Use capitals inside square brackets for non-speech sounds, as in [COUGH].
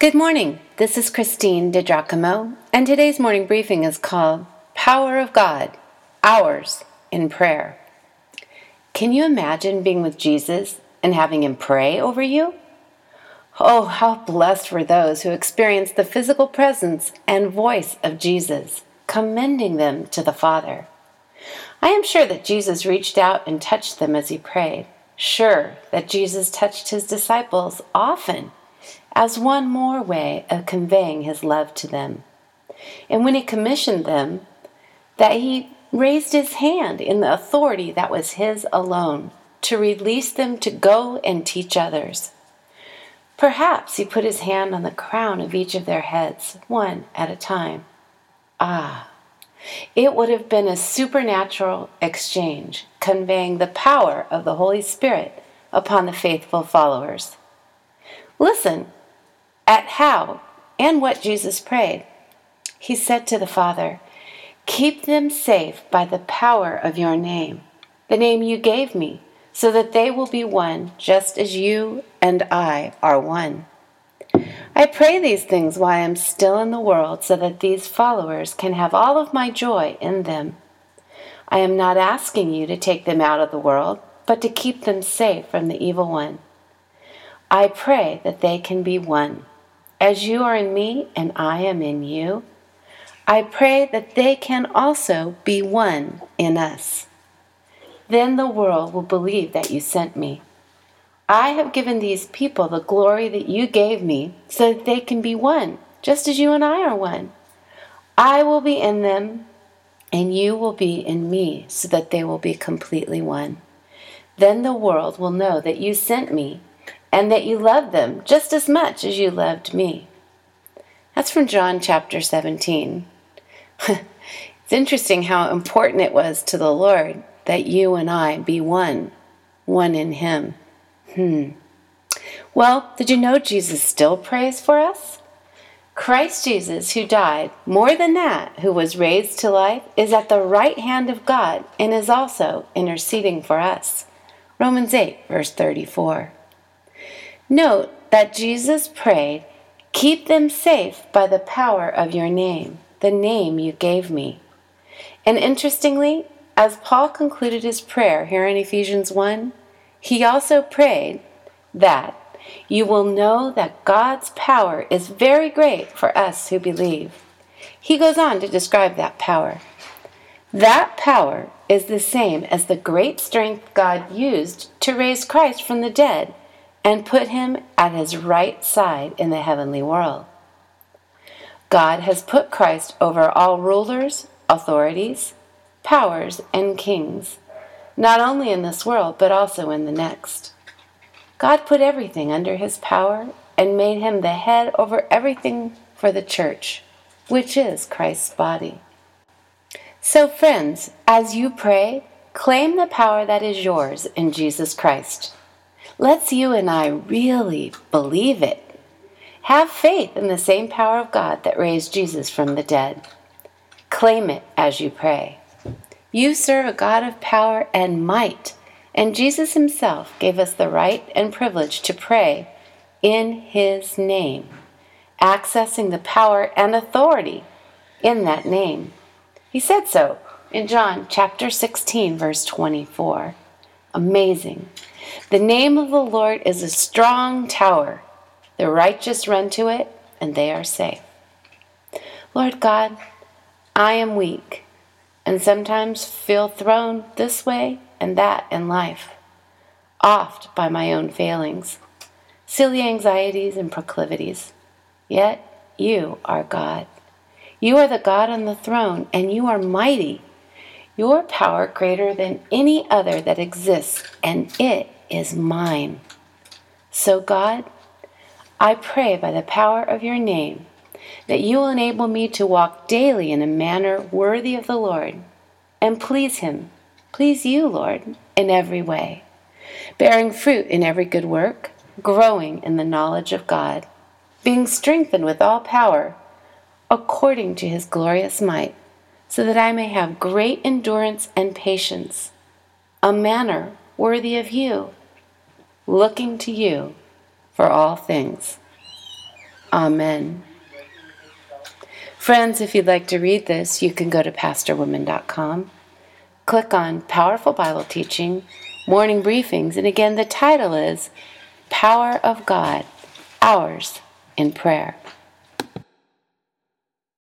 Good morning. This is Christine DiGiacomo, and today's morning briefing is called Power of God Hours in Prayer. Can you imagine being with Jesus and having him pray over you? Oh, how blessed were those who experienced the physical presence and voice of Jesus, commending them to the Father. I am sure that Jesus reached out and touched them as he prayed, sure that Jesus touched his disciples often as one more way of conveying his love to them. And when he commissioned them, that he raised his hand in the authority that was his alone to release them to go and teach others. Perhaps he put his hand on the crown of each of their heads, one at a time. Ah, it would have been a supernatural exchange, conveying the power of the Holy Spirit upon the faithful followers. Listen at how and what Jesus prayed. He said to the Father, Keep them safe by the power of your name, the name you gave me, so that they will be one, just as you and I are one. I pray these things while I am still in the world, so that these followers can have all of my joy in them. I am not asking you to take them out of the world, but to keep them safe from the evil one. I pray that they can be one as you are in me and I am in you, I pray that they can also be one in us. Then the world will believe that you sent me. I have given these people the glory that you gave me so that they can be one, just as you and I are one. I will be in them, and you will be in me, so that they will be completely one. Then the world will know that you sent me and that you love them just as much as you loved me. That's from John chapter 17. [LAUGHS] it's interesting how important it was to the Lord that you and I be one, one in Him. Hmm. Well, did you know Jesus still prays for us? Christ Jesus, who died, more than that, who was raised to life, is at the right hand of God and is also interceding for us. Romans 8, verse 34. Note that Jesus prayed, Keep them safe by the power of your name, the name you gave me. And interestingly, as Paul concluded his prayer here in Ephesians 1, he also prayed that you will know that God's power is very great for us who believe. He goes on to describe that power. That power is the same as the great strength God used to raise Christ from the dead and put him at his right side in the heavenly world. God has put Christ over all rulers, authorities, powers, and kings, not only in this world, but also in the next. God put everything under his power and made him the head over everything for the church, which is Christ's body. So, friends, as you pray, claim the power that is yours in Jesus Christ lets you and I really believe it. Have faith in the same power of God that raised Jesus from the dead. Claim it as you pray. You serve a God of power and might, and Jesus himself gave us the right and privilege to pray in his name, accessing the power and authority in that name. He said so in John chapter 16 verse 24. Amazing. The name of the Lord is a strong tower. The righteous run to it, and they are safe. Lord God, I am weak and sometimes feel thrown this way and that in life, oft by my own failings, silly anxieties and proclivities. Yet you are God. You are the God on the throne, and you are mighty. Your power greater than any other that exists, and it is mine. So, God, I pray by the power of your name that you will enable me to walk daily in a manner worthy of the Lord and please him, please you, Lord, in every way, bearing fruit in every good work, growing in the knowledge of God, being strengthened with all power according to his glorious might, so that I may have great endurance and patience, a manner worthy of you looking to you for all things. Amen. Friends, if you'd like to read this, you can go to pastorwoman.com, click on Powerful Bible Teaching, Morning Briefings, and again, the title is Power of God Hours in Prayer.